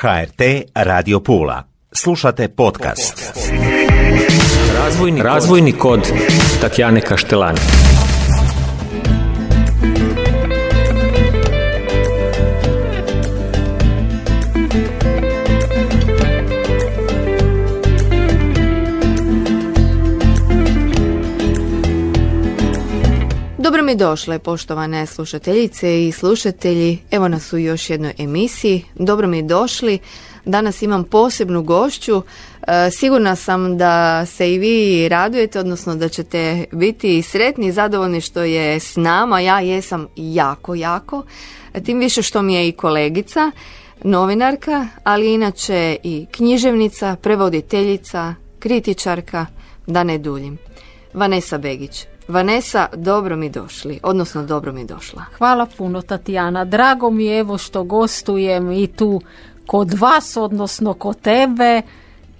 HRT Radio Pula. Slušate podcast. Razvojni, Razvojni kod Tatjane Kaštelani. Mi došle, poštovane slušateljice i slušatelji. Evo nas u još jednoj emisiji. Dobro mi došli. Danas imam posebnu gošću. E, sigurna sam da se i vi radujete, odnosno da ćete biti sretni i zadovoljni što je s nama. Ja jesam jako, jako. Tim više što mi je i kolegica, novinarka, ali inače i književnica, prevoditeljica, kritičarka, da ne duljim. Vanessa Begić. Vanessa, dobro mi došli, odnosno dobro mi došla. Hvala puno Tatjana, drago mi je evo što gostujem i tu kod vas, odnosno kod tebe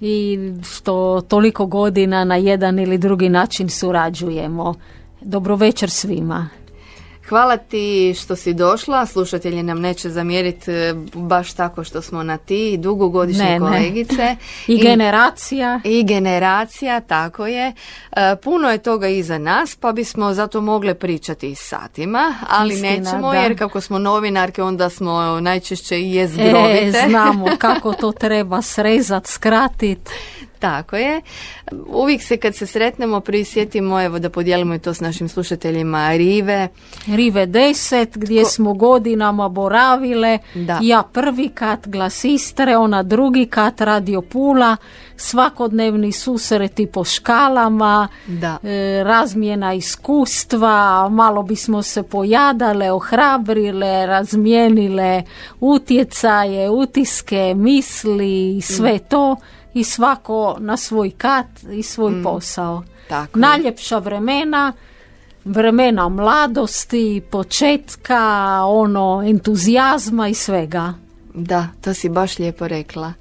i što toliko godina na jedan ili drugi način surađujemo. Dobro večer svima. Hvala ti što si došla, slušatelji nam neće zamjeriti e, baš tako što smo na ti, dugogodišnje kolegice. I, generacija. I generacija, tako je. E, puno je toga iza nas, pa bismo zato mogle pričati satima, ali Istina, nećemo jer kako smo novinarke onda smo najčešće i jezgrovite. E, znamo kako to treba srezat, skratit. Tako je. Uvijek se kad se sretnemo prisjetimo evo da podijelimo i to s našim slušateljima Rive. Rive 10 gdje smo godinama boravile. Da. Ja prvi kat glas Istre, ona drugi kat Radio Pula, svakodnevni susreti po škalama, da. E, razmjena iskustva, malo bismo se pojadale, ohrabrile, razmijenile utjecaje, utiske, misli, sve mm. to i svako na svoj kat i svoj mm. posao. Tako. Najljepša vremena, vremena mladosti, početka, ono, entuzijazma i svega. Da, to si baš lijepo rekla.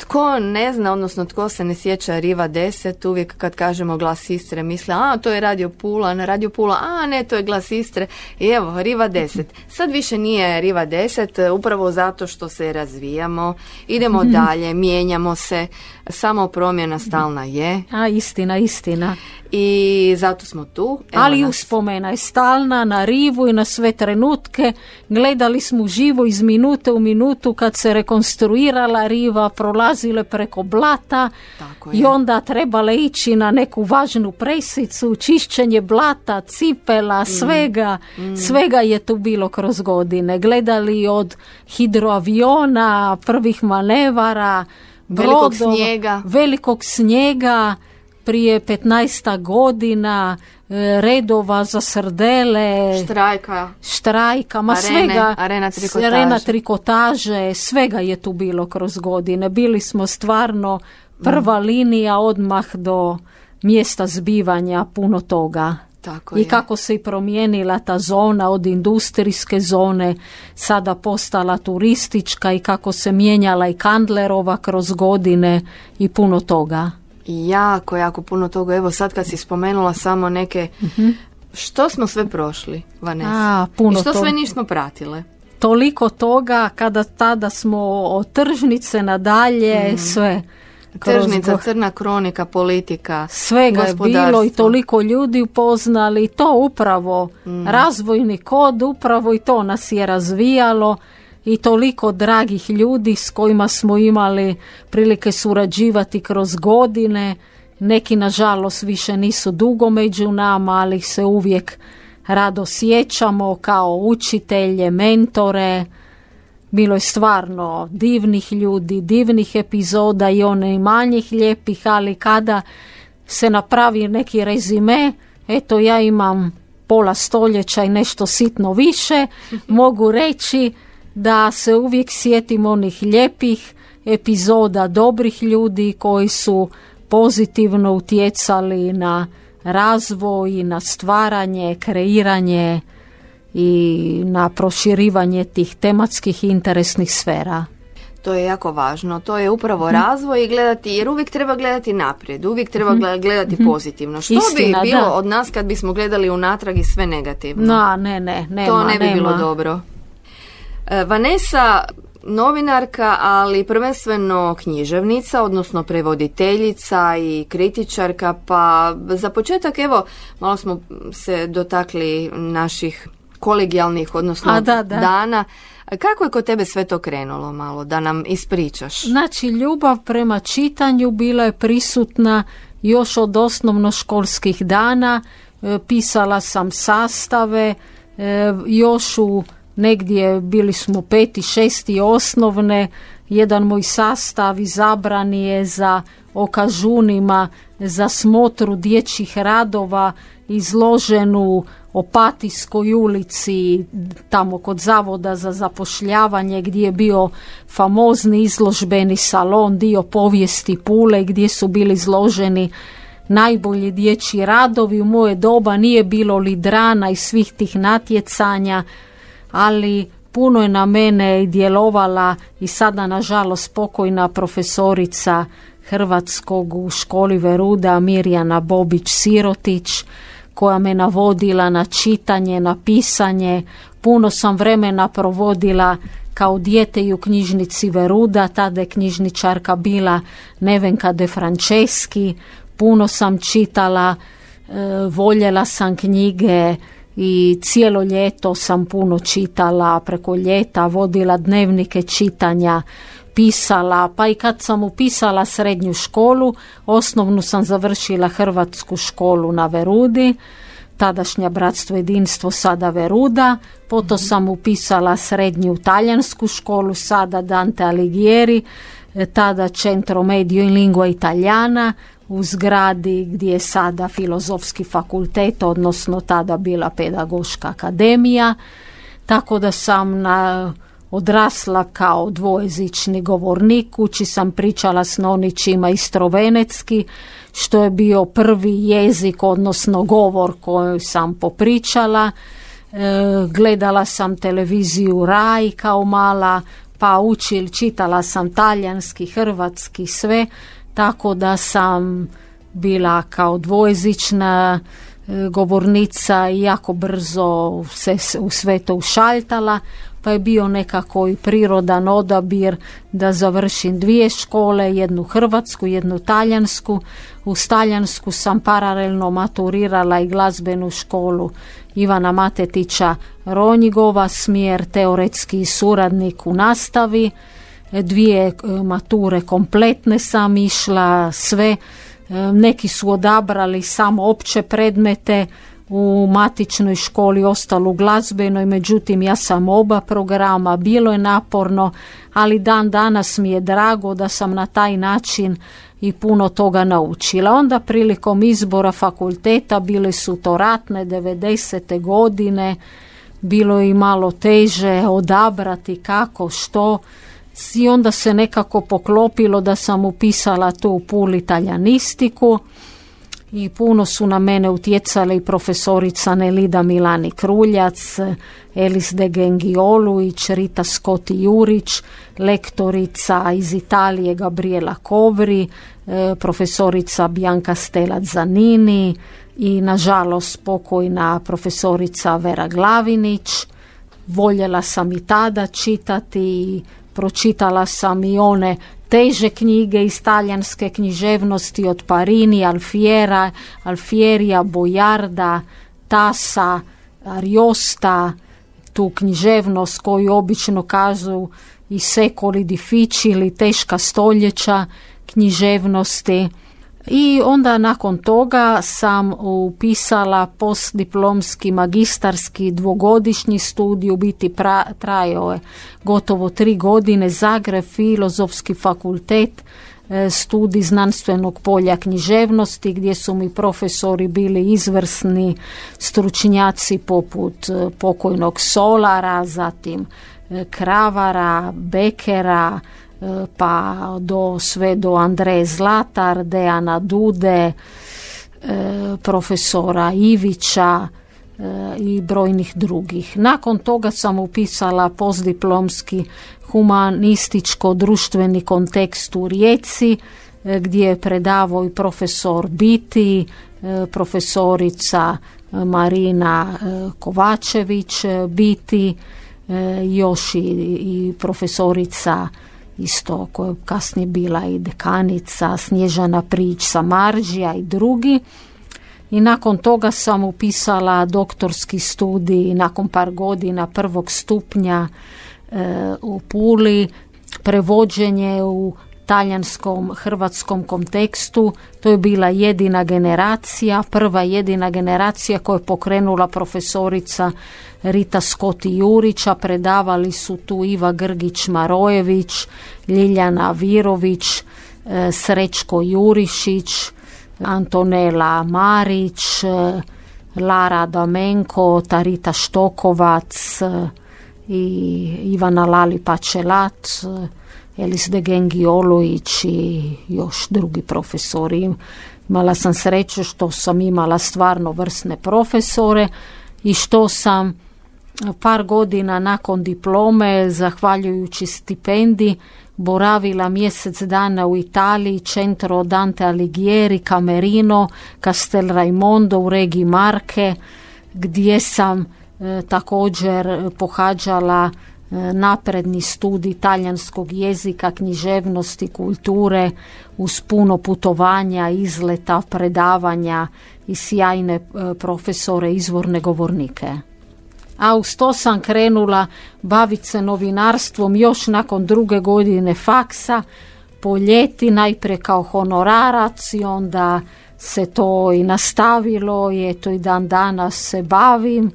Tko ne zna, odnosno tko se ne sjeća Riva 10, uvijek kad kažemo glas Istre misle, a to je Radio Pula, na Radio Pula, a ne, to je glas Istre. I evo, Riva 10. Sad više nije Riva 10, upravo zato što se razvijamo, idemo mhm. dalje, mijenjamo se, samo promjena stalna je. A, istina, istina i zato smo tu. Evo Ali nas. uspomena je stalna na rivu i na sve trenutke. Gledali smo živo iz minute u minutu kad se rekonstruirala riva, prolazile preko blata i onda trebale ići na neku važnu presicu, čišćenje blata, cipela, mm. svega. Mm. Svega je tu bilo kroz godine. Gledali od hidroaviona, prvih manevara, velikog snijega. Velikog snijega prije 15 godina e, redova za srdele, štrajka, štrajka, ma arene, svega, arena trikotaže. arena trikotaže, svega je tu bilo kroz godine. Bili smo stvarno prva mm. linija odmah do mjesta zbivanja puno toga. Tako I kako se i promijenila ta zona od industrijske zone sada postala turistička i kako se mijenjala i Kandlerova kroz godine i puno toga jako, jako puno toga. Evo sad kad si spomenula samo neke... Što smo sve prošli, Vanessa? A, puno I što sve nismo pratile? Toliko toga kada tada smo od tržnice nadalje, mm. sve. Tržnica, crna kronika, politika, Svega je bilo i toliko ljudi upoznali. To upravo, mm. razvojni kod, upravo i to nas je razvijalo i toliko dragih ljudi s kojima smo imali prilike surađivati kroz godine. Neki nažalost više nisu dugo među nama, ali se uvijek rado sjećamo kao učitelje, mentore. Bilo je stvarno divnih ljudi, divnih epizoda i one manjih lijepih, ali kada se napravi neki rezime, eto ja imam pola stoljeća i nešto sitno više, mogu reći da se uvijek sjetim onih lijepih epizoda dobrih ljudi koji su pozitivno utjecali na razvoj, na stvaranje, kreiranje i na proširivanje tih tematskih interesnih sfera. To je jako važno. To je upravo mhm. razvoj i gledati, jer uvijek treba gledati naprijed, uvijek treba mhm. gledati mhm. pozitivno. Što bi bilo od nas kad bismo gledali unatrag i sve negativno? No, ne, ne, nema, To ne bi bilo dobro. E, Vanessa, novinarka, ali prvenstveno književnica, odnosno prevoditeljica i kritičarka, pa za početak evo malo smo se dotakli naših kolegijalnih, odnosno A, da, da. dana. Kako je kod tebe sve to krenulo malo, da nam ispričaš? Znači, ljubav prema čitanju bila je prisutna još od osnovnoškolskih dana. E, pisala sam sastave, e, još u negdje bili smo peti, šesti osnovne, jedan moj sastav izabran je za okažunima, za smotru dječjih radova, izložen u Opatijskoj ulici, tamo kod Zavoda za zapošljavanje gdje je bio famozni izložbeni salon, dio povijesti Pule gdje su bili izloženi najbolji dječji radovi. U moje doba nije bilo lidrana i svih tih natjecanja, ali puno je na mene djelovala i sada nažalost pokojna profesorica Hrvatskog u školi Veruda Mirjana Bobić-Sirotić koja me navodila na čitanje, na pisanje. Puno sam vremena provodila kao dijete u knjižnici Veruda, tada je knjižničarka bila Nevenka de Franceschi. Puno sam čitala, e, voljela sam knjige, i cijelo ljeto sam puno čitala, preko ljeta vodila dnevnike čitanja, pisala, pa i kad sam upisala srednju školu, osnovnu sam završila Hrvatsku školu na Verudi, tadašnja Bratstvo jedinstvo, sada Veruda, potom sam upisala srednju talijansku školu, sada Dante Alighieri, tada Centro Medio in Lingua Italiana, u zgradi gdje je sada filozofski fakultet, odnosno tada bila pedagoška akademija, tako da sam na, odrasla kao dvojezični govornik, kući sam pričala s nonićima istrovenecki, što je bio prvi jezik, odnosno govor koju sam popričala. E, gledala sam televiziju Raj kao mala, pa učil, čitala sam talijanski, hrvatski, sve tako da sam bila kao dvojezična e, govornica i jako brzo se u sve to ušaltala pa je bio nekako i prirodan odabir da završim dvije škole, jednu hrvatsku, jednu talijansku. U talijansku sam paralelno maturirala i glazbenu školu Ivana Matetića Ronjigova, smjer teoretski suradnik u nastavi dvije e, mature kompletne sam išla, sve. E, neki su odabrali samo opće predmete, u matičnoj školi ostalo u glazbenoj, međutim ja sam oba programa, bilo je naporno, ali dan danas mi je drago da sam na taj način i puno toga naučila. Onda prilikom izbora fakulteta bile su to ratne 90. godine, bilo je i malo teže odabrati kako, što, i onda se nekako poklopilo da sam upisala tu Puli taljanistiku i puno su na mene utjecale i profesorica Nelida Milani Kruljac, Elis de Gengioluić, Rita Skoti Jurić, lektorica iz Italije Gabriela Kovri, e, profesorica Bianca Stelac Zanini i nažalost pokojna profesorica Vera Glavinić. Voljela sam i tada čitati i pročitala sam i one teže knjige iz talijanske književnosti od Parini, Alfiera, Alfierija, Bojarda, Tasa, Ariosta, tu književnost koju obično kažu i sekoli difficili, teška stoljeća književnosti. I onda nakon toga sam upisala postdiplomski magistarski dvogodišnji studij, u biti pra, trajao je gotovo tri godine, Zagreb, filozofski fakultet, e, studij znanstvenog polja književnosti gdje su mi profesori bili izvrsni stručnjaci poput e, pokojnog Solara, zatim e, Kravara, Bekera, pa do sve do Andreje Zlatar, Dejana Dude, e, profesora Ivića e, i brojnih drugih. Nakon toga sam upisala postdiplomski humanističko-društveni kontekst u Rijeci, e, gdje je predavao i profesor Biti, profesorica Marina Kovačević Biti, još i, i profesorica isto koja je kasnije bila i dekanica Snježana Prić Samarđija i drugi. I nakon toga sam upisala doktorski studij nakon par godina prvog stupnja e, u Puli prevođenje u talijanskom hrvatskom kontekstu. To je bila jedina generacija prva jedina generacija koju je pokrenula profesorica Rita Skoti Jurića predavali su tu Iva Grgić Marojević Ljiljana Virović e, Srećko Jurišić Antonela Marić, Lara Damenko, Tarita Štokovac i Ivana Lali Pačelat, Elis de Gengiolović i još drugi profesori. Imala sam sreću što sam imala stvarno vrsne profesore i što sam par godina nakon diplome, zahvaljujući stipendiji, boravila mjesec dana u Italiji, Centro Dante Alighieri, Camerino, Castel Raimondo u regiji Marke, gdje sam e, također pohađala e, napredni studij talijanskog jezika, književnosti, kulture uz puno putovanja, izleta, predavanja i sjajne e, profesore, izvorne govornike a uz to sam krenula baviti se novinarstvom još nakon druge godine faksa, po ljeti najprije kao honorarac i onda se to i nastavilo i eto i dan danas se bavim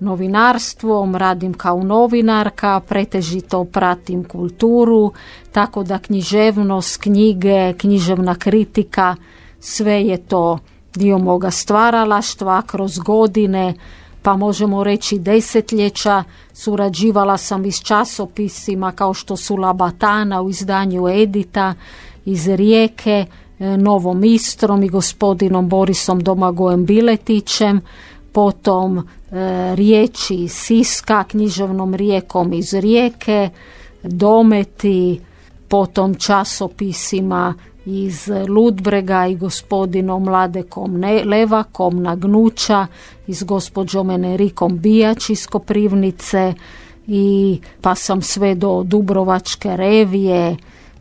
novinarstvom, radim kao novinarka, pretežito pratim kulturu, tako da književnost, knjige, književna kritika, sve je to dio moga stvaralaštva. Kroz godine, pa možemo reći desetljeća. Surađivala sam i s časopisima kao što su Labatana u izdanju Edita iz Rijeke, e, Novom Istrom i gospodinom Borisom Domagojem Biletićem, potom e, riječi Siska, književnom rijekom iz Rijeke, Dometi, potom časopisima iz Ludbrega i gospodinom Mladekom Levakom Nagnuća i s gospođom Enerikom Bijač iz Koprivnice i pa sam sve do Dubrovačke revije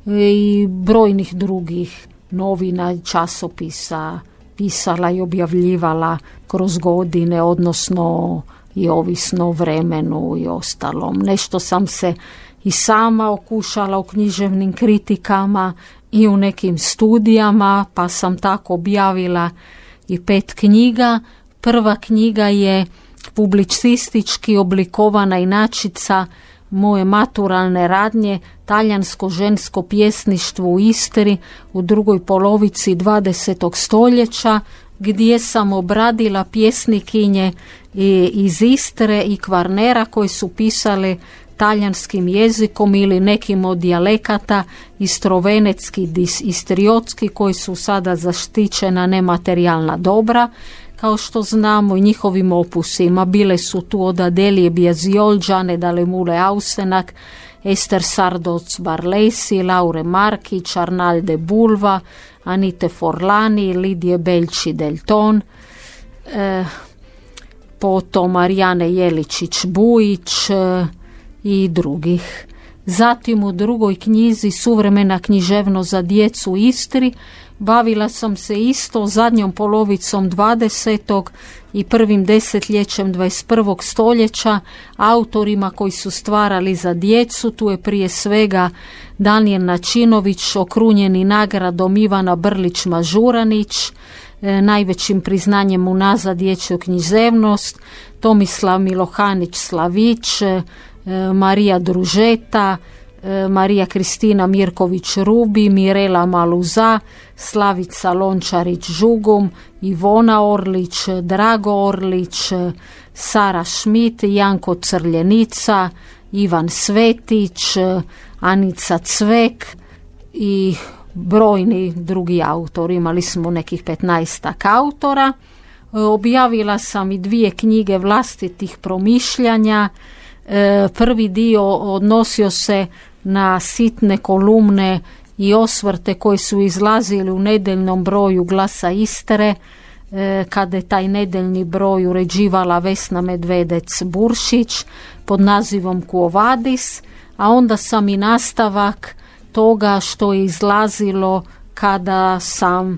i brojnih drugih novina i časopisa pisala i objavljivala kroz godine, odnosno i ovisno o vremenu i ostalom. Nešto sam se i sama okušala u književnim kritikama i u nekim studijama, pa sam tako objavila i pet knjiga. Prva knjiga je publicistički oblikovana inačica moje maturalne radnje talijansko žensko pjesništvo u Istri u drugoj polovici 20. stoljeća gdje sam obradila pjesnikinje iz Istre i Kvarnera koji su pisale talijanskim jezikom ili nekim od dijalekata istrovenecki, istriotski koji su sada zaštićena nematerijalna dobra kao što znamo i njihovim opusima. Bile su tu od Adelije Bjaziol, Džane Dalemule Ausenak, Ester Sardoc Barlesi, Laure Markić, Arnalde Bulva, Anite Forlani, Lidije Belči Delton, e, potom Marijane Jeličić-Bujić, e, i drugih. Zatim u drugoj knjizi Suvremena književno za djecu Istri bavila sam se isto zadnjom polovicom 20. i prvim desetljećem 21. stoljeća autorima koji su stvarali za djecu. Tu je prije svega Daniel Načinović, okrunjeni nagradom Ivana Brlić-Mažuranić, e, najvećim priznanjem unazad dječju književnost, Tomislav Milohanić Slavić, Marija Družeta, e, Marija Kristina Mirković Rubi, Mirela Maluza, Slavica Lončarić Žugum, Ivona Orlić, Drago Orlić, Sara Šmit, Janko Crljenica, Ivan Svetić, Anica Cvek i brojni drugi autori. Imali smo nekih 15 autora. E, objavila sam i dvije knjige vlastitih promišljanja, E, prvi dio odnosio se na sitne kolumne i osvrte koji su izlazili u nedeljnom broju glasa Istre e, kada je taj nedeljni broj uređivala Vesna Medvedec Buršić pod nazivom Kuovadis, a onda sam i nastavak toga što je izlazilo kada sam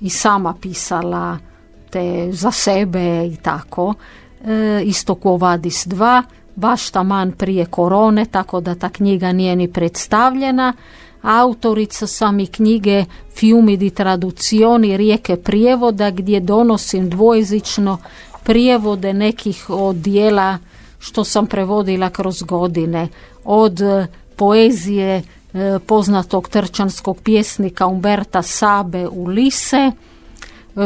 i sama pisala te za sebe i tako. E, isto Kuovadis 2, baš taman prije korone, tako da ta knjiga nije ni predstavljena. Autorica sam i knjige Fiumi di traduzioni rijeke prijevoda gdje donosim dvojezično prijevode nekih od dijela što sam prevodila kroz godine. Od e, poezije e, poznatog trčanskog pjesnika Umberta Sabe u Lise, e,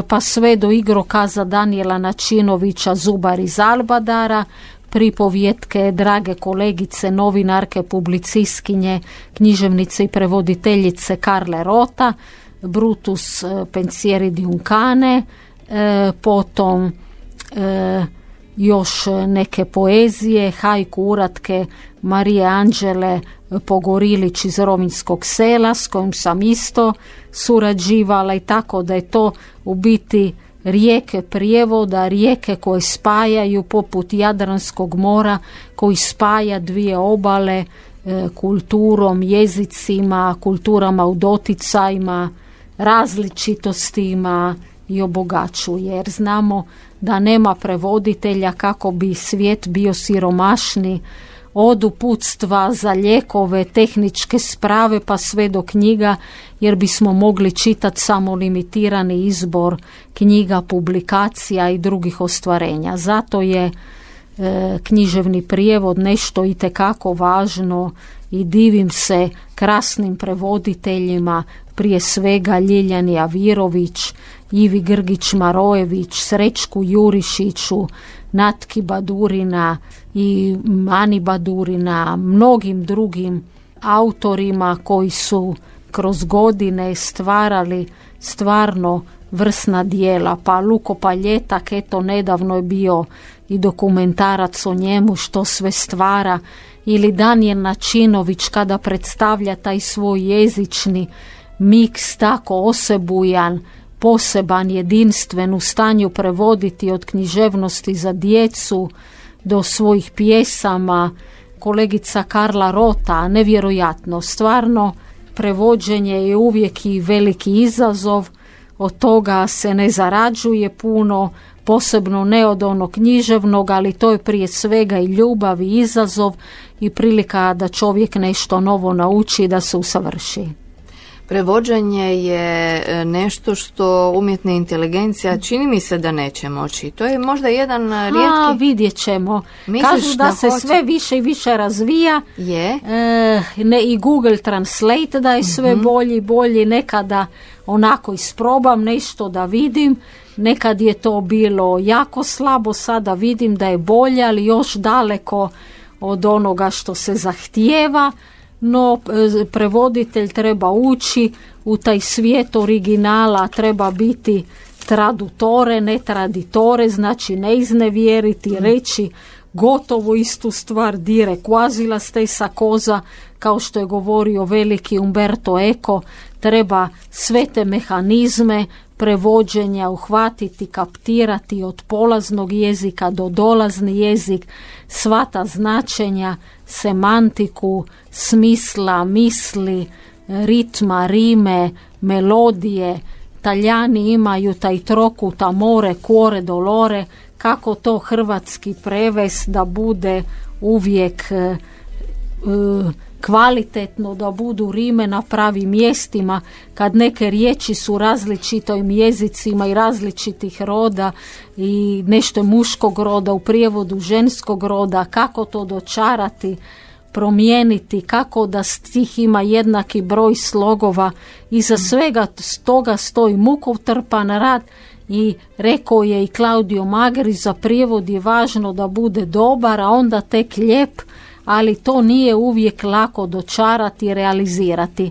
pa sve do igrokaza Danijela Načinovića Zubar iz Albadara, pripovjetke drage kolegice, novinarke, publiciskinje, književnice i prevoditeljice Karle Rota, Brutus Pensieri di Uncane, potom još neke poezije, hajku uratke Marije Anđele Pogorilić iz Rovinskog sela s kojim sam isto surađivala i tako da je to u biti rijeke prijevoda, rijeke koje spajaju poput Jadranskog mora koji spaja dvije obale e, kulturom, jezicima, kulturama u doticajima, različitostima i obogaćuje jer znamo da nema prevoditelja kako bi svijet bio siromašni od uputstva za lijekove, tehničke sprave pa sve do knjiga jer bismo mogli čitati samo limitirani izbor knjiga, publikacija i drugih ostvarenja. Zato je e, književni prijevod nešto i tekako važno i divim se krasnim prevoditeljima, prije svega Ljiljani Avirović, Ivi Grgić Marojević, Srećku Jurišiću, Natki Badurina i Mani Badurina, mnogim drugim autorima koji su kroz godine stvarali stvarno vrsna dijela. Pa Luko Paljetak, eto nedavno je bio i dokumentarac o njemu što sve stvara ili Daniel Načinović kada predstavlja taj svoj jezični miks tako osebujan poseban, jedinstven u stanju prevoditi od književnosti za djecu do svojih pjesama, kolegica Karla Rota, nevjerojatno, stvarno prevođenje je uvijek i veliki izazov, od toga se ne zarađuje puno, posebno ne od onog književnog, ali to je prije svega i ljubav i izazov i prilika da čovjek nešto novo nauči da se usavrši. Prevođenje je e, nešto što umjetna inteligencija čini mi se da neće moći. To je možda jedan e, rijetki... A, vidjet ćemo. Kažu da, se sve više i više razvija. Je. E, ne, I Google Translate da je sve mm bolji i bolji. Nekada onako isprobam nešto da vidim. Nekad je to bilo jako slabo, sada vidim da je bolje, ali još daleko od onoga što se zahtijeva no e, prevoditelj treba ući u taj svijet originala, treba biti tradutore, ne traditore, znači ne iznevjeriti, mm. reći gotovo istu stvar dire quasi stessa koza, kao što je govorio veliki Umberto Eco, treba sve te mehanizme prevođenja uhvatiti, kaptirati od polaznog jezika do dolazni jezik, sva ta značenja, semantiku, smisla, misli, ritma, rime, melodije. Taljani imaju taj trokut amore, cuore, dolore, kako to hrvatski preves da bude uvijek uh, kvalitetno da budu rime na pravim mjestima kad neke riječi su različitim jezicima i različitih roda i nešto muškog roda u prijevodu ženskog roda kako to dočarati promijeniti kako da stih ima jednaki broj slogova. I za svega toga stoji mukotrpan rad i rekao je i Claudio Magri za prijevod je važno da bude dobar a onda tek lijep ali to nije uvijek lako dočarati i realizirati.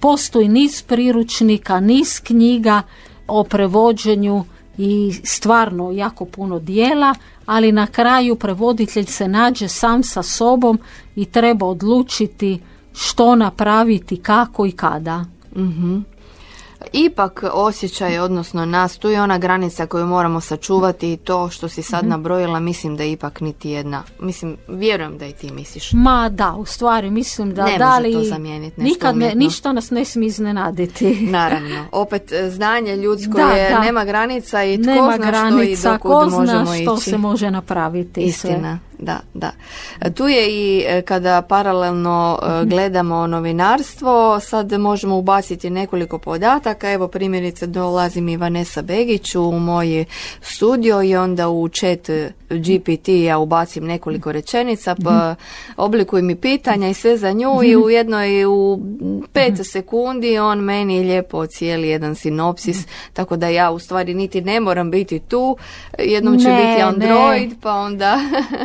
Postoji niz priručnika, niz knjiga o prevođenju i stvarno jako puno dijela, ali na kraju prevoditelj se nađe sam sa sobom i treba odlučiti što napraviti, kako i kada. mm ipak osjećaj, odnosno nas, tu je ona granica koju moramo sačuvati i to što si sad nabrojila, mislim da ipak niti jedna, mislim, vjerujem da i ti misliš. Ma da, u stvari mislim da Ne da li to zamijeniti nešto nikad ne, ništa nas ne smije iznenaditi. Naravno, opet e, znanje ljudsko Da, je, da. nema granica i tko Nema zna granica, što i dokud ko zna možemo što ići. se može napraviti. i sve. Da, da. Tu je i e, kada paralelno e, Mhm. gledamo novinarstvo, sad možemo ubaciti nekoliko podataka. Evo primjerice dolazi mi Vanessa Begić u moj studio i onda u chat GPT ja ubacim nekoliko rečenica, pa Mhm. oblikuj mi pitanja i sve za nju i u jednoj u pet sekundi on meni lijepo cijeli jedan sinopsis, Mhm. tako da ja u stvari niti ne moram biti tu, jednom će Ne, biti ne. Android, pa onda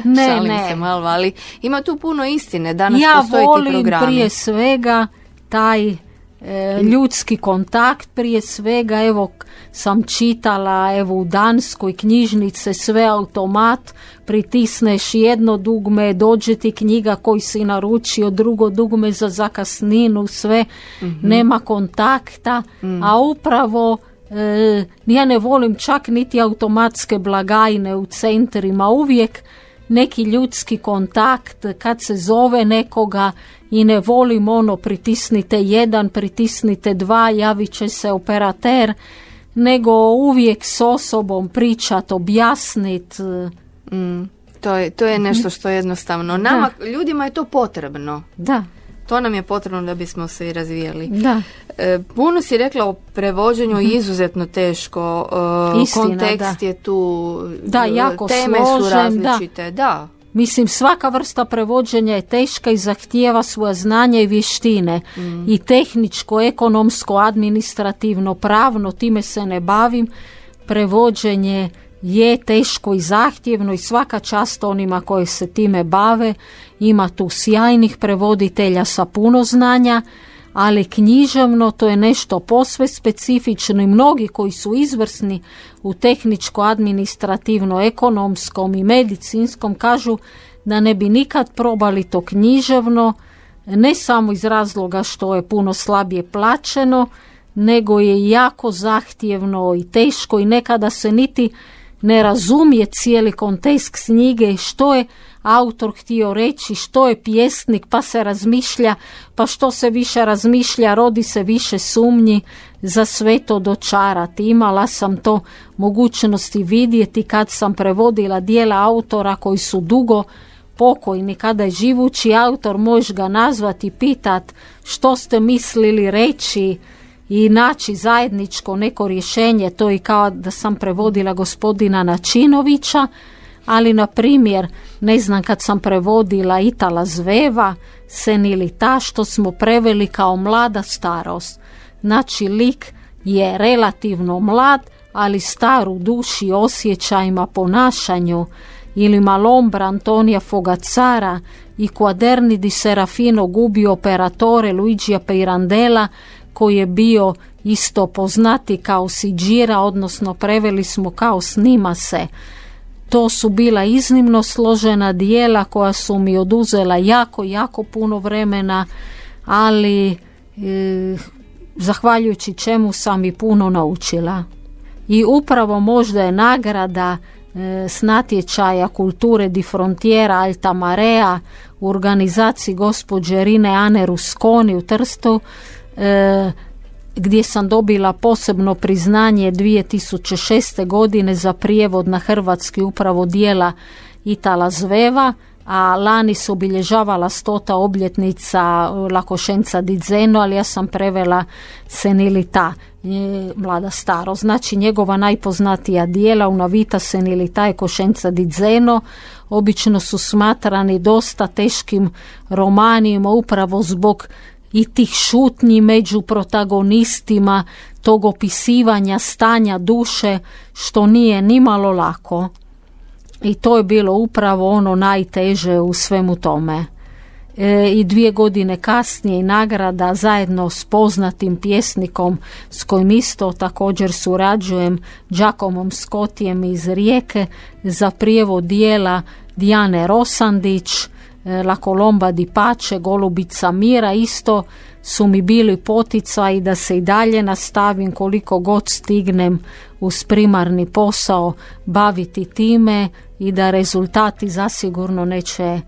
Ne, šalim ne. se malo, ali ima tu puno istine. Danas ja postoje ti volim programi. prije svega taj e, ljudski kontakt prije svega evo sam čitala evo u Danskoj knjižnice sve automat pritisneš jedno dugme dođe ti knjiga koji si naručio drugo dugme za zakasninu sve Mhm. nema kontakta Mm. a upravo e, ja ne volim čak niti automatske blagajne u centrima uvijek neki ljudski kontakt kad se zove nekoga i ne volim ono pritisnite jedan, pritisnite dva, javit će se operater, nego uvijek s osobom pričat, objasnit. Mm, to, je, to je nešto što je jednostavno. Nama, ljudima je to potrebno. Da, To nam je potrebno da bismo se i razvijali. da. E, puno si rekla o prevođenju izuzetno teško. e. Istina, kontekst da. je tu. Da, e, jako Teme su složen, da. različite. Da. Mislim, svaka vrsta prevođenja je teška i zahtijeva svoja znanja i vještine. I tehničko, ekonomsko, administrativno, pravno, time se ne bavim. Prevođenje je teško i zahtjevno i svaka čast onima koji se time bave. Ima tu sjajnih prevoditelja sa puno znanja, ali književno to je nešto posve specifično i mnogi koji su izvrsni u tehničko, administrativno, ekonomskom i medicinskom kažu da ne bi nikad probali to književno, ne samo iz razloga što je puno slabije plaćeno, nego je jako zahtjevno i teško i nekada se niti ne razumije cijeli kontekst knjige što je autor htio reći, što je pjesnik, pa se razmišlja, pa što se više razmišlja, rodi se više sumnji za sve to dočarati. Imala sam to mogućnosti vidjeti kad sam prevodila dijela autora koji su dugo pokojni, kada je živući autor, možeš ga nazvati pitat što ste mislili reći, i naći zajedničko neko rješenje, to je kao da sam prevodila gospodina Načinovića, ali na primjer, ne znam kad sam prevodila Itala Zveva, senilita, što smo preveli kao mlada starost. Znači, lik je relativno mlad, ali star u duši, osjećajima, ponašanju, ili Malombra Antonija Fogacara i Quaderni di Serafino Gubi operatore Luigija Peirandela, koji je bio isto poznati kao Siđira, odnosno preveli smo kao snima se. To su bila iznimno složena dijela koja su mi oduzela jako, jako puno vremena, ali e, zahvaljujući čemu sam i puno naučila. I upravo možda je nagrada e, s natječaja kulture di frontiera Alta Marea u organizaciji gospođe Rine Ane Rusconi u Trstu gdje sam dobila posebno priznanje 2006. godine za prijevod na hrvatski upravo dijela Itala Zveva, a lani se obilježavala stota obljetnica Lakošenca di Zeno, ali ja sam prevela Senilita, e, mlada staro. Znači njegova najpoznatija dijela Una vita Senilita i Košenca di Zeno obično su smatrani dosta teškim romanima upravo zbog i tih šutnji među protagonistima, tog opisivanja stanja duše, što nije nimalo lako. I to je bilo upravo ono najteže u svemu tome. E, I dvije godine kasnije i nagrada zajedno s poznatim pjesnikom s kojim isto također surađujem, Đakomom Skotijem iz Rijeke za prijevod dijela Dijane Rosandić, La Colomba di Pace, Golubica Mira, isto su mi bili poticaj da se i dalje nastavim koliko god stignem uz primarni posao baviti time i da rezultati zasigurno neće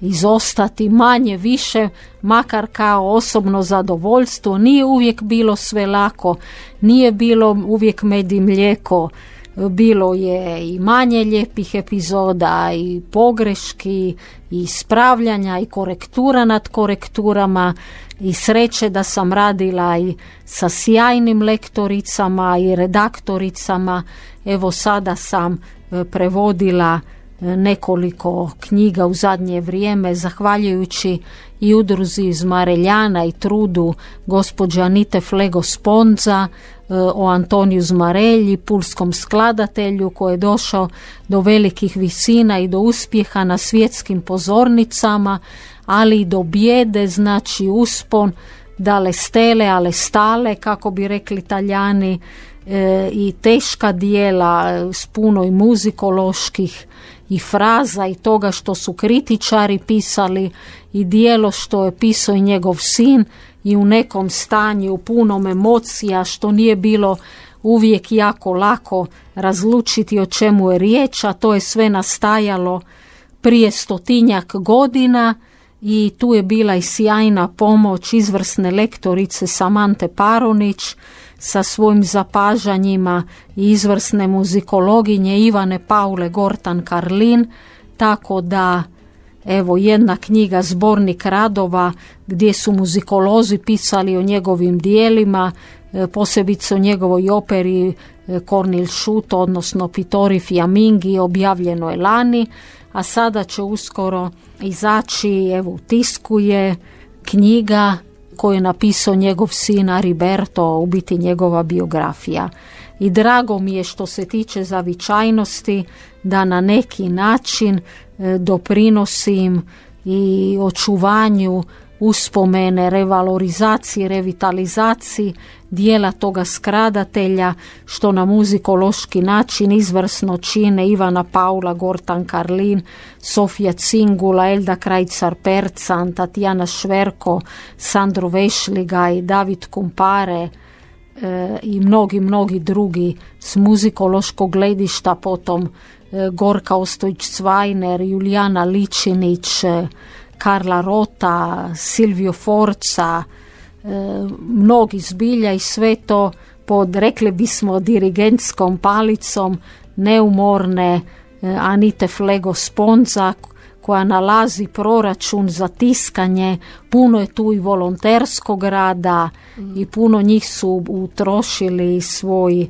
izostati manje više, makar kao osobno zadovoljstvo. Nije uvijek bilo sve lako, nije bilo uvijek med i mlijeko, bilo je i manje lijepih epizoda i pogreški i ispravljanja i korektura nad korekturama i sreće da sam radila i sa sjajnim lektoricama i redaktoricama. Evo sada sam e, prevodila nekoliko knjiga u zadnje vrijeme zahvaljujući i udruzi iz Mareljana i trudu gospođa Anite Flego Sponza e, o Antoniju Zmarelji, pulskom skladatelju koji je došao do velikih visina i do uspjeha na svjetskim pozornicama, ali i do bijede, znači uspon, dale stele, ale stale, kako bi rekli italijani, e, i teška dijela s puno i muzikoloških i fraza i toga što su kritičari pisali i dijelo što je pisao i njegov sin i u nekom stanju punom emocija što nije bilo uvijek jako lako razlučiti o čemu je riječ, a to je sve nastajalo prije stotinjak godina i tu je bila i sjajna pomoć izvrsne lektorice Samante Paronić sa svojim zapažanjima izvrsne muzikologinje Ivane Paule Gortan Karlin, tako da evo jedna knjiga zbornik radova gdje su muzikolozi pisali o njegovim dijelima, e, posebice o njegovoj operi Kornil e, Šut, odnosno Pitori Fiamingi, objavljeno je lani, a sada će uskoro izaći, evo u tisku je knjiga koju je napisao njegov sin Ariberto, u biti njegova biografija. I drago mi je što se tiče zavičajnosti da na neki način e, doprinosim i očuvanju uspomene, revalorizaciji, revitalizaciji dijela toga skradatelja što na muzikološki način izvrsno čine Ivana Paula Gortan Karlin, Sofija Cingula, Elda Krajcar Percan, Tatjana Šverko, Sandro Vešliga i David Kumpare e, i mnogi, mnogi drugi s muzikološkog gledišta potom e, Gorka Ostojić-Cvajner, Julijana Ličinić, Karla Rota, Silvio Forca, e, mnogi zbilja i sve to pod, rekli bismo, dirigentskom palicom neumorne e, Anite Flego Sponza koja nalazi proračun za tiskanje, puno je tu i volonterskog rada i puno njih su utrošili svoj,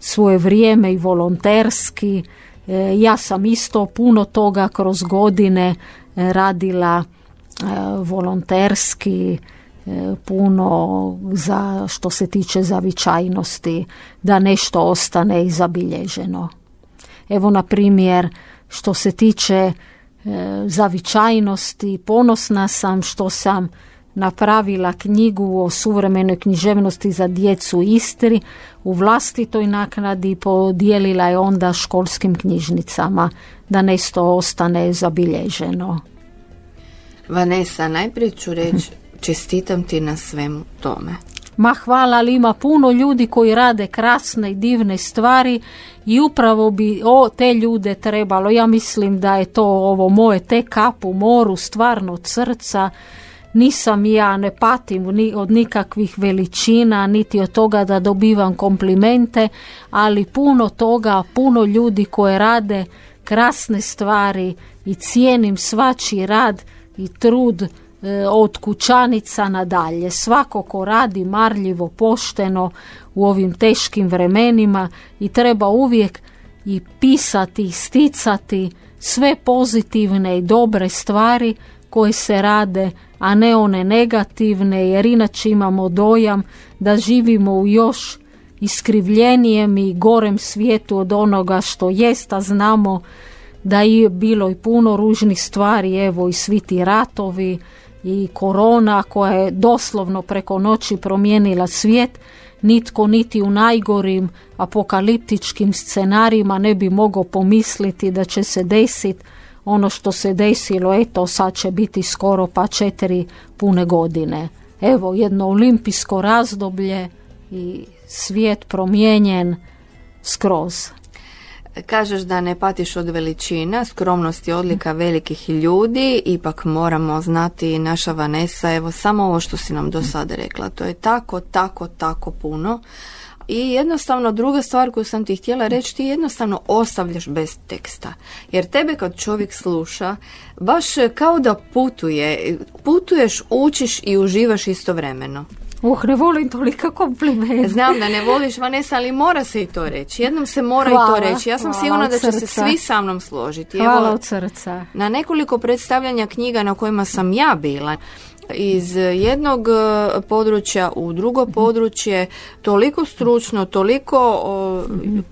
svoje vrijeme i volonterski. E, ja sam isto puno toga kroz godine radila e, volonterski e, puno za što se tiče zavičajnosti da nešto ostane i zabilježeno. Evo na primjer što se tiče e, zavičajnosti ponosna sam što sam napravila knjigu o suvremenoj književnosti za djecu Istri u vlastitoj naknadi i podijelila je onda školskim knjižnicama da nešto ostane zabilježeno. Vanessa, najprije ću reći čestitam ti na svemu tome. Ma hvala, ali ima puno ljudi koji rade krasne i divne stvari i upravo bi o te ljude trebalo. Ja mislim da je to ovo moje te kapu moru stvarno od srca nisam ja, ne patim ni od nikakvih veličina, niti od toga da dobivam komplimente, ali puno toga, puno ljudi koje rade krasne stvari i cijenim svačiji rad i trud e, od kućanica nadalje. Svako ko radi marljivo, pošteno u ovim teškim vremenima i treba uvijek i pisati, isticati sve pozitivne i dobre stvari koje se rade a ne one negativne, jer inače imamo dojam da živimo u još iskrivljenijem i gorem svijetu od onoga što jest, a znamo da je bilo i puno ružnih stvari, evo i svi ti ratovi i korona koja je doslovno preko noći promijenila svijet, nitko niti u najgorim apokaliptičkim scenarijima ne bi mogao pomisliti da će se desiti ono što se desilo, eto sad će biti skoro pa četiri pune godine evo jedno olimpijsko razdoblje i svijet promijenjen skroz. Kažeš da ne patiš od veličina, skromnost je odlika velikih ljudi, ipak moramo znati naša Vanessa, evo samo ovo što si nam do sada rekla, to je tako, tako, tako puno. I jednostavno druga stvar koju sam ti htjela reći, ti jednostavno ostavljaš bez teksta. Jer tebe kad čovjek sluša, baš kao da putuje, putuješ, učiš i uživaš istovremeno. Uh, ne volim tolika komplimente. Znam da ne voliš Vanessa, ali mora se i to reći. Jednom se mora i to reći. Ja sam sigurna da će se svi sa mnom složiti. Hvala od srca. Na nekoliko predstavljanja knjiga na kojima sam ja bila, iz jednog e, područja u drugo područje, toliko stručno, toliko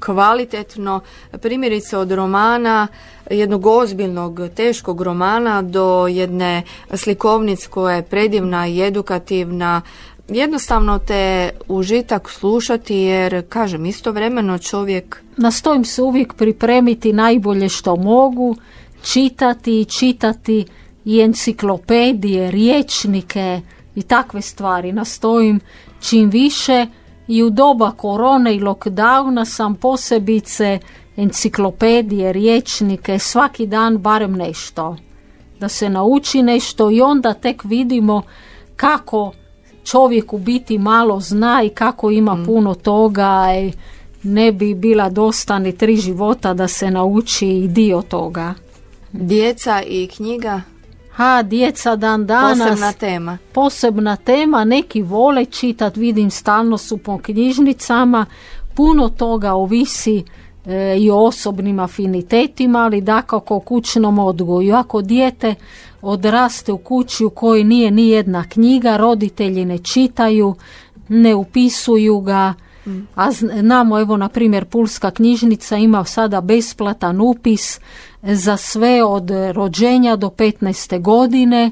kvalitetno, primjerice od romana, jednog ozbiljnog, teškog romana do jedne slikovnic koja je predivna i edukativna, jednostavno te užitak slušati jer, kažem, istovremeno čovjek... Nastojim se uvijek pripremiti najbolje što mogu, čitati i čitati i enciklopedije, riječnike i takve stvari. Nastojim čim više i u doba korone i lockdowna sam posebice enciklopedije, riječnike, svaki dan barem nešto. Da se nauči nešto i onda tek vidimo kako čovjek u biti malo zna i kako ima mm. puno toga i ne bi bila dosta ni tri života da se nauči i dio toga. Djeca i knjiga? Ha, djeca dan danas. Posebna tema. Posebna tema, neki vole čitat, vidim stalno su po knjižnicama, puno toga ovisi e, i o osobnim afinitetima, ali dakako o kućnom odgoju. Ako dijete odraste u kući u kojoj nije ni jedna knjiga, roditelji ne čitaju, ne upisuju ga, a znamo, evo, na primjer, Pulska knjižnica ima sada besplatan upis za sve od rođenja do 15. godine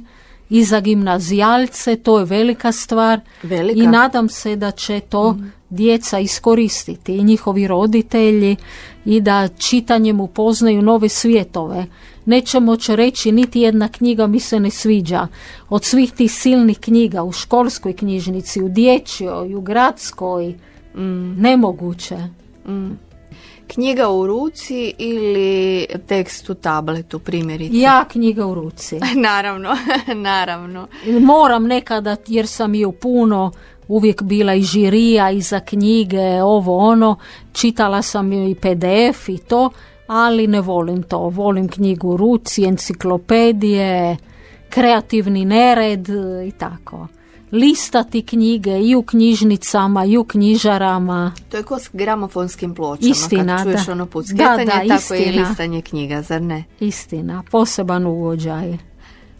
i za gimnazijalce, to je velika stvar velika. i nadam se da će to mm. djeca iskoristiti i njihovi roditelji i da čitanjem upoznaju nove svijetove neće moći reći niti jedna knjiga mi se ne sviđa. Od svih tih silnih knjiga u školskoj knjižnici, u dječjoj, u gradskoj, mm. nemoguće. Mm. Knjiga u ruci ili tekst u tabletu, primjerice? Ja knjiga u ruci. naravno, naravno. Moram nekada, jer sam i u puno uvijek bila i žirija i za knjige, ovo ono, čitala sam i PDF i to, ali ne volim to. Volim knjigu u ruci, enciklopedije, kreativni nered i tako. Listati knjige i u knjižnicama i u knjižarama. To je kao s gramofonskim pločama. Istina, kad čuješ da. ono da, da, tako istina. i listanje knjiga, zar ne? Istina, poseban uvođaj.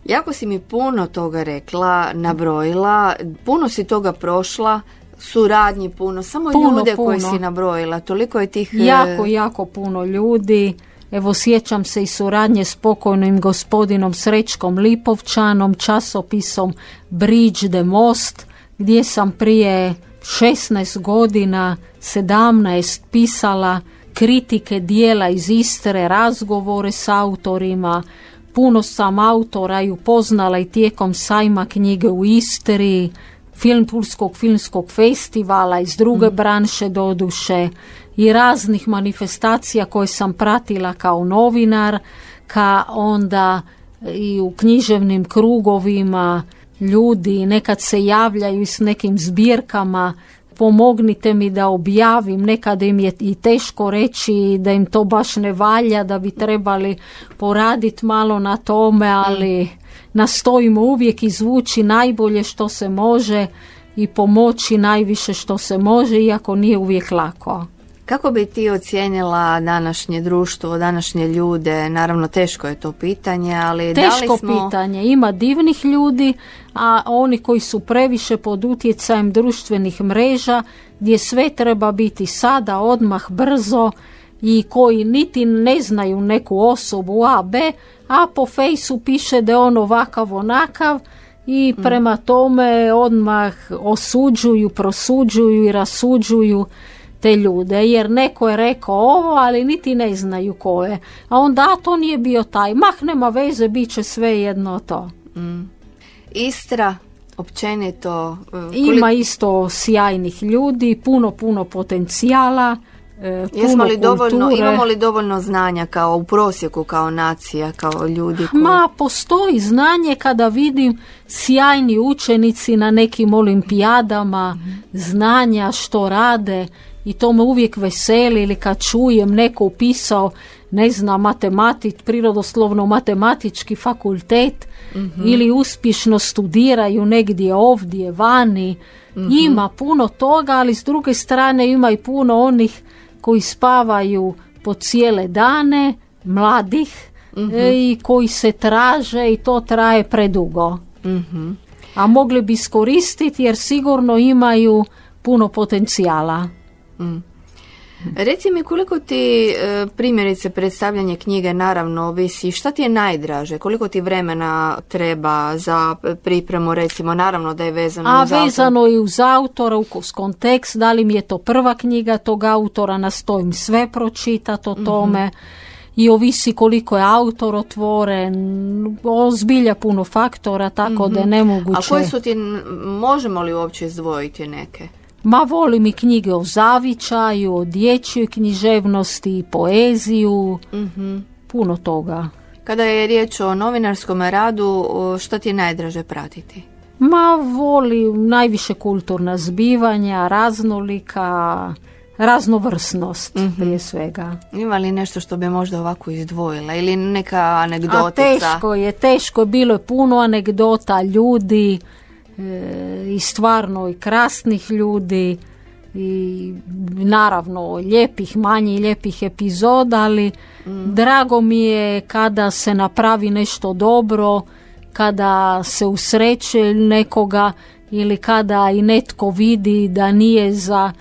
Jako si mi puno toga rekla, nabrojila, puno si toga prošla, suradnji puno, samo puno, ljude puno. koje si nabrojila, toliko je tih... Jako, jako puno ljudi. Evo sjećam se i suradnje s pokojnim gospodinom Srećkom Lipovčanom, časopisom Bridge the Most, gdje sam prije 16 godina, 17 pisala kritike dijela iz Istre, razgovore s autorima, puno sam autora i upoznala i tijekom sajma knjige u Istri, film Pulskog filmskog festivala iz druge mm. branše doduše i raznih manifestacija koje sam pratila kao novinar, ka onda i u književnim krugovima ljudi nekad se javljaju s nekim zbirkama pomognite mi da objavim, nekada im je i teško reći da im to baš ne valja, da bi trebali poraditi malo na tome, ali nastojimo uvijek izvući najbolje što se može i pomoći najviše što se može, iako nije uvijek lako. Kako bi ti ocijenila današnje društvo, današnje ljude? Naravno, teško je to pitanje, ali teško da li smo... pitanje. Ima divnih ljudi, a oni koji su previše pod utjecajem društvenih mreža, gdje sve treba biti sada, odmah, brzo i koji niti ne znaju neku osobu A, B, a po fejsu piše da je on ovakav, onakav i prema tome odmah osuđuju, prosuđuju i rasuđuju te ljude, jer neko je rekao ovo, ali niti ne znaju ko je. A onda a, to nije bio taj. Mah nema veze, bit će sve jedno to. Mm. Istra, općenito? E, Ima isto sjajnih ljudi, puno, puno potencijala. E, Jesmo li dovoljno, imamo li dovoljno znanja kao u prosjeku, kao nacija, kao ljudi? Koji... Ma, postoji znanje kada vidim sjajni učenici na nekim olimpijadama, znanja što rade i to me uvijek veseli ili kad čujem neko upisao ne znam, matematik, prirodoslovno matematički fakultet mhm. ili uspješno studiraju negdje ovdje, vani. Mhm. Ima puno toga, ali s druge strane ima i puno onih koji spavaju po cijele dane, mladih mhm. e, i koji se traže i to traje predugo. A mogli bi iskoristiti jer sigurno imaju puno potencijala. Mm. Reci mi koliko ti e, primjerice predstavljanje knjige naravno ovisi, šta ti je najdraže, koliko ti vremena treba za pripremu recimo, naravno da je vezano A uz vezano i uz autora, uz kontekst, da li mi je to prva knjiga tog autora, nastojim sve pročitati o tome. i ovisi koliko je autor otvoren, ozbilja puno faktora, tako da je mhm. nemoguće. A koje su ti, možemo li uopće izdvojiti neke? Ma volim i knjige o zavičaju, o dječjoj književnosti, poeziju, mm puno toga. Kada je riječ o novinarskom radu, što ti je najdraže pratiti? Ma volim najviše kulturna zbivanja, raznolika, raznovrsnost mm prije svega. Ima li nešto što bi možda ovako izdvojila ili neka anegdotica? A teško je, teško je, bilo je puno anegdota, ljudi, i stvarno i krasnih ljudi i naravno lijepih, manje lijepih epizoda, ali mm. drago mi je kada se napravi nešto dobro, kada se usreće nekoga ili kada i netko vidi da nije za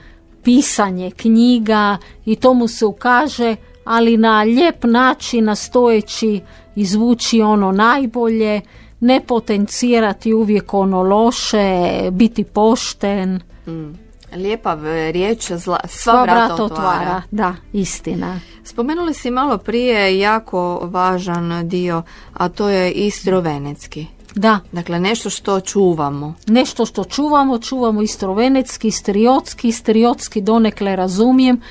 pisanje knjiga i to mu se ukaže, ali na lijep način nastojeći izvući ono najbolje ne potencirati uvijek ono loše, biti pošten. Mm. Lijepa riječ, zla, sva, vrata otvara. Da, istina. Spomenuli si malo prije jako važan dio, a to je istrovenecki. Da. Dakle, nešto što čuvamo. Nešto što čuvamo, čuvamo istrovenecki, istriotski, istriotski donekle razumijem,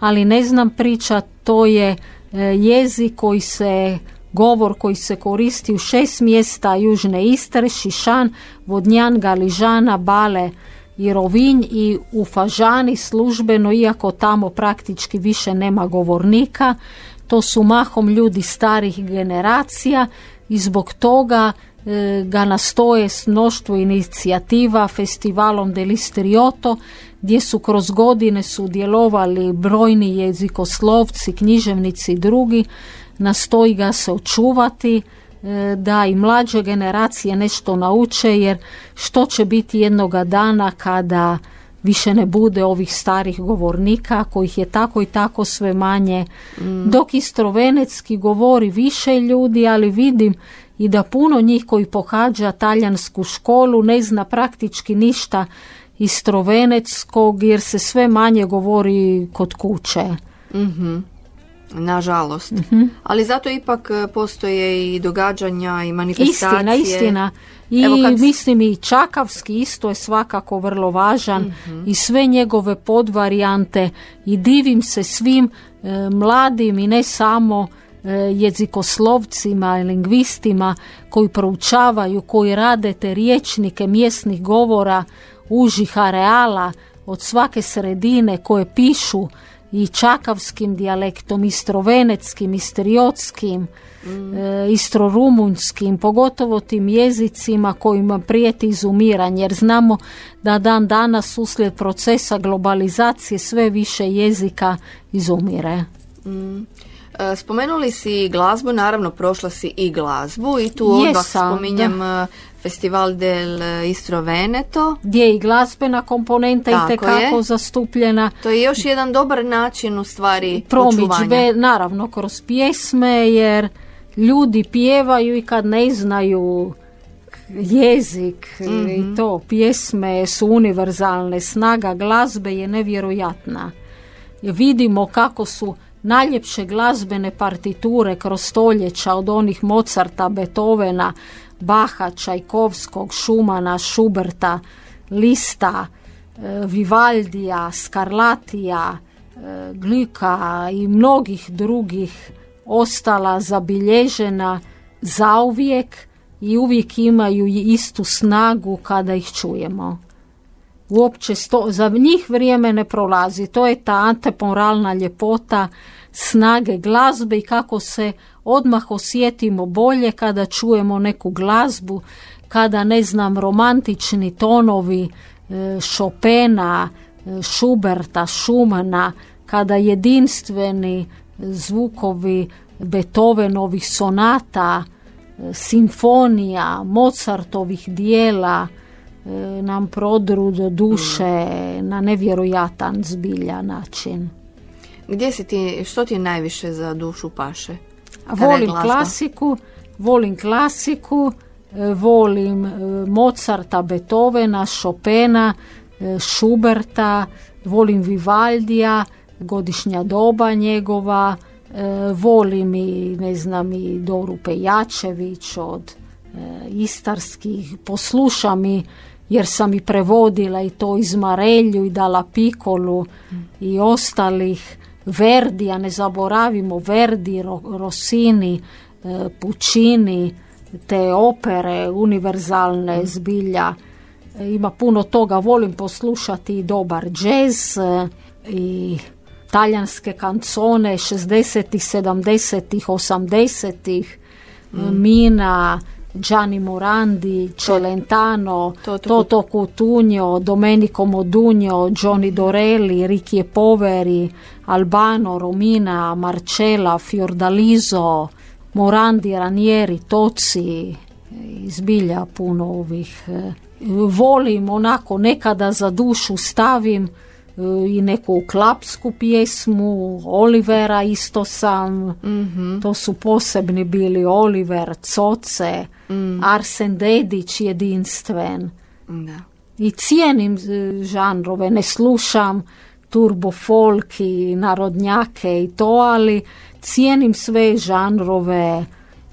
ali ne znam priča, to je e, jezik koji se govor koji se koristi u šest mjesta Južne Istre, Šišan, Vodnjan, Galižana, Bale i Rovinj i u Fažani službeno, iako tamo praktički više nema govornika, to su mahom ljudi starih generacija i zbog toga e, ga nastoje s mnoštvo inicijativa festivalom dell'Istrioto gdje su kroz godine sudjelovali brojni jezikoslovci, književnici i drugi nastoji ga se očuvati, e, da i mlađe generacije nešto nauče jer što će biti jednoga dana kada više ne bude ovih starih govornika kojih je tako i tako sve manje. Mm. Dok istrovenecki govori više ljudi, ali vidim i da puno njih koji pohađa talijansku školu ne zna praktički ništa istroveneckog jer se sve manje govori kod kuće. mm Nažalost. mm Ali zato ipak e, postoje i događanja i manifestacije. Istina, istina. I Evo kad... mislim i Čakavski isto je svakako vrlo važan mhm. i sve njegove podvarijante i divim se svim e, mladim i ne samo e, jezikoslovcima i lingvistima koji proučavaju, koji rade te riječnike mjesnih govora užih areala od svake sredine koje pišu i čakavskim dijalektom, istroveneckim, istriotskim, mm. e, istrorumunjskim, pogotovo tim jezicima kojima prijeti izumiranje, jer znamo da dan danas uslijed procesa globalizacije sve više jezika izumire. Mm. E, spomenuli si glazbu, naravno prošla si i glazbu i tu odmah spominjem e, Festival del Istro Veneto. Gdje je i glazbena komponenta i tekako zastupljena. To je još jedan dobar način u stvari Promičbe, naravno kroz pjesme jer ljudi pjevaju i kad ne znaju jezik i mhm. to pjesme su univerzalne snaga glazbe je nevjerojatna vidimo kako su najljepše glazbene partiture kroz stoljeća od onih Mozarta, Beethovena, Baha, Čajkovskog, Šumana, Šuberta, Lista, e, Vivaldija, Skarlatija, e, Glika i mnogih drugih ostala zabilježena zauvijek i uvijek imaju istu snagu kada ih čujemo. Uopće sto, za njih vrijeme ne prolazi. To je ta antemoralna ljepota snage glazbe i kako se odmah osjetimo bolje kada čujemo neku glazbu, kada ne znam romantični tonovi e, Chopina, e, Schumana, kada jedinstveni zvukovi Beethovenovih sonata, e, simfonija, Mozartovih dijela nam prodru do duše na nevjerojatan zbilja način. Gdje si ti, što ti najviše za dušu paše? Volim klasiku, volim klasiku, e, volim e, Mozarta, Beethovena, Chopina, e, Schuberta, volim Vivaldija, godišnja doba njegova, volim i ne znam i Doru Pejačević od istarskih, poslušam i jer sam i prevodila i to iz Marelju i Dala Pikolu i ostalih. Verdi, ne zaboravimo Verdi, Rossini, e, Puccini, te opere univerzalne zbilja. E, ima puno toga, volim poslušati i dobar džez e, i talijanske kancone 60-ih, 70-ih, 80-ih, Mina, Gianni Morandi, Celentano, Toto, Toto Cutugno, Domenico Modugno, Johnny Dorelli, Ricky Poveri, Albano, Romina, Marcella, Fiordaliso, Morandi, Ranieri, Toci, izbilja puno ovih. Eh, volim onako nekada za dušu stavim i neku klapsku pjesmu, Olivera isto sam, mm to su posebni bili Oliver, Coce, mm. Arsen Dedić jedinstven. Da. I cijenim e, žanrove, ne slušam turbo folk i narodnjake i to, ali cijenim sve žanrove,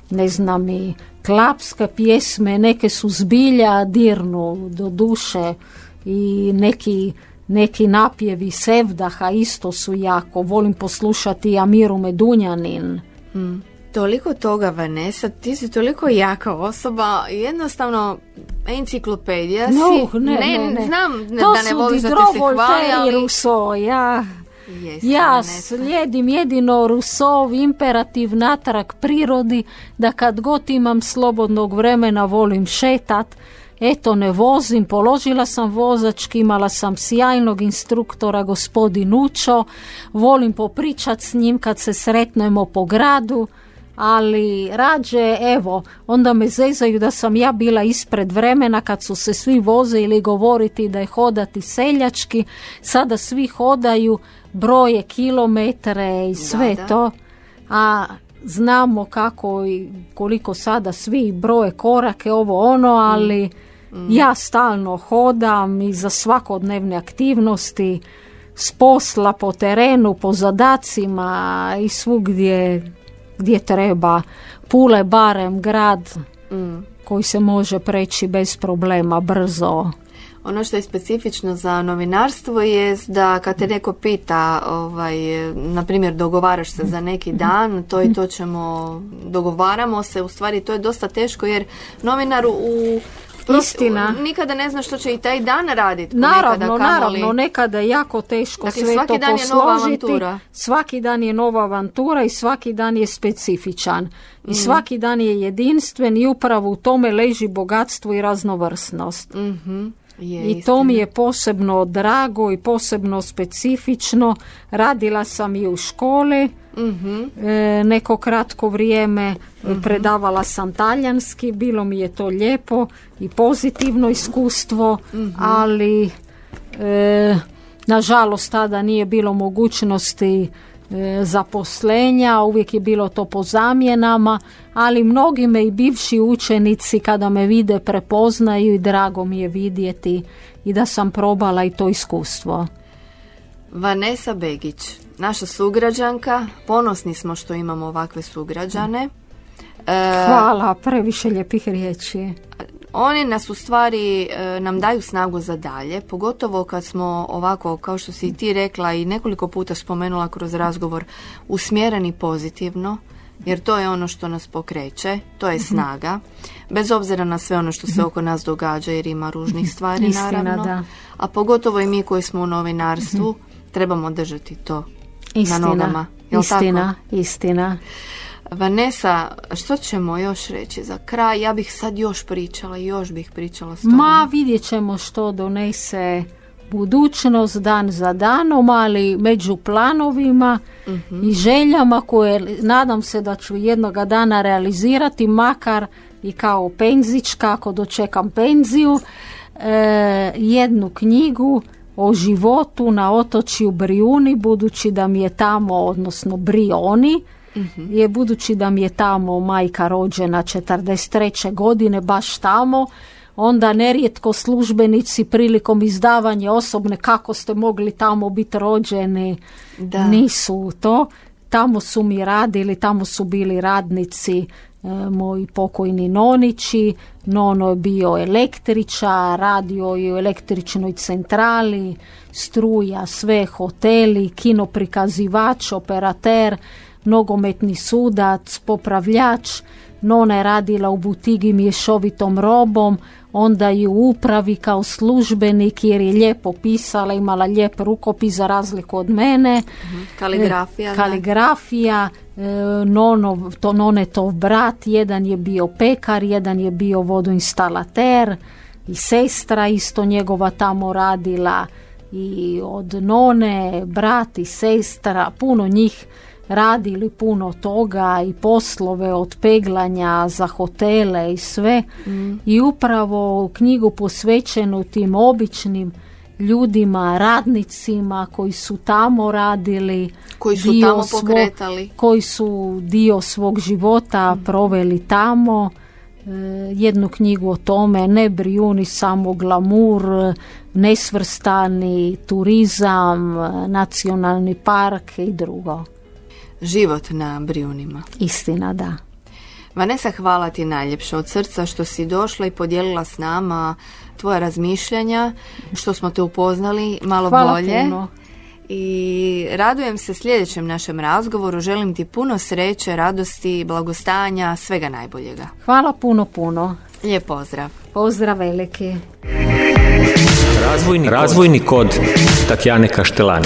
ne znam i klapske pjesme, neke su zbilja dirnu do duše i neki neki napjevi Sevdaha isto su jako. Volim poslušati Amiru Medunjanin. Hmm. Toliko toga, Vanessa, ti si toliko jaka osoba, jednostavno enciklopedija no, si. Ne, ne, ne, Znam to da ne voliš da ti se hvali, ali... Rousseau, ja... ja slijedim jedino Rusov imperativ natrag prirodi da kad god imam slobodnog vremena volim šetat Eto, ne vozim, položila sam vozački, imala sam sjajnog instruktora, gospodin Učo, volim popričat s njim kad se sretnemo po gradu, ali rađe, evo, onda me zezaju da sam ja bila ispred vremena kad su se svi voze ili govoriti da je hodati seljački, sada svi hodaju broje kilometre i sve to, a znamo kako i koliko sada svi broje korake, ovo ono, ali mm. ja stalno hodam i za svakodnevne aktivnosti s posla po terenu, po zadacima i svugdje gdje treba. Pule barem grad mm. koji se može preći bez problema, brzo. Ono što je specifično za novinarstvo je da kad te neko pita, ovaj, na primjer dogovaraš se za neki dan, to i to ćemo, dogovaramo se, u stvari to je dosta teško jer novinar u Istina. Nikada ne zna što će i taj dan raditi. Naravno, nekada, naravno, nekada je jako teško dakle, sve svaki to dan posložiti. Je nova avantura. Svaki dan je nova avantura i svaki dan je specifičan. I mm. svaki dan je jedinstven i upravo u tome leži bogatstvo i raznovrsnost. mm je, I to mi je posebno drago i posebno specifično. Radila sam i u školi uh neko kratko vrijeme mhm. predavala sam talijanski, bilo mi je to lijepo i pozitivno iskustvo, mhm. ali e, nažalost tada nije bilo mogućnosti e, zaposlenja, uvijek je bilo to po zamjenama, ali mnogi me i bivši učenici kada me vide prepoznaju i drago mi je vidjeti i da sam probala i to iskustvo. Vanessa Begić, naša sugrađanka, ponosni smo što imamo ovakve sugrađane. Hvala, previše lijepih riječi. Oni nas u stvari e, nam daju snagu za dalje, pogotovo kad smo ovako, kao što si i ti rekla i nekoliko puta spomenula kroz razgovor, usmjereni pozitivno, jer to je ono što nas pokreće, to je mhm. snaga, bez obzira na sve ono što se mhm. oko nas događa jer ima ružnih stvari Istina, naravno, da. a pogotovo i mi koji smo u novinarstvu mhm. trebamo držati to istina, na nogama. istina, istina. Vanessa, što ćemo još reći za kraj? Ja bih sad još pričala, još bih pričala s tobom. Ma, vidjet ćemo što donese budućnost dan za danom, ali među planovima i željama koje nadam se da ću jednoga dana realizirati, makar i kao penzička, ako dočekam penziju, e, jednu knjigu o životu na otočju Brijuni, budući da mi je tamo, odnosno Brioni, je budući da mi je tamo majka rođena 43. godine, baš tamo, onda nerijetko službenici prilikom izdavanja osobne kako ste mogli tamo biti rođeni da. nisu to. Tamo su mi radili, tamo su bili radnici e, moji pokojni nonići. Nono je bio električar, radio je u električnoj centrali, struja, sve hoteli, kinoprikazivač, operater, nogometni sudac, popravljač, Nona je radila u butigi mješovitom robom, onda i u upravi kao službenik jer je lijepo pisala, imala lijep rukopis za razliku od mene. Mhm. Kaligrafija. E, kaligrafija, e, nono, to nonetov brat, jedan je bio pekar, jedan je bio vodoinstalater i sestra isto njegova tamo radila i od none, brat i sestra, puno njih radili puno toga i poslove od peglanja za hotele i sve mm. i upravo knjigu posvećenu tim običnim ljudima, radnicima koji su tamo radili, koji su tamo pokretali, koji su dio svog života mm. proveli tamo. E, jednu knjigu o tome, ne Brijuni, samo glamur, nesvrstani turizam, nacionalni park i drugo život na Brijunima. Istina, da. Vanessa, hvala ti najljepše od srca što si došla i podijelila s nama tvoja razmišljanja, što smo te upoznali malo hvala bolje. Puno. I radujem se sljedećem našem razgovoru. Želim ti puno sreće, radosti, blagostanja, svega najboljega. Hvala puno, puno. Lijep pozdrav. Pozdrav veliki. Razvojni, Razvojni kod Tatjane Kaštelani.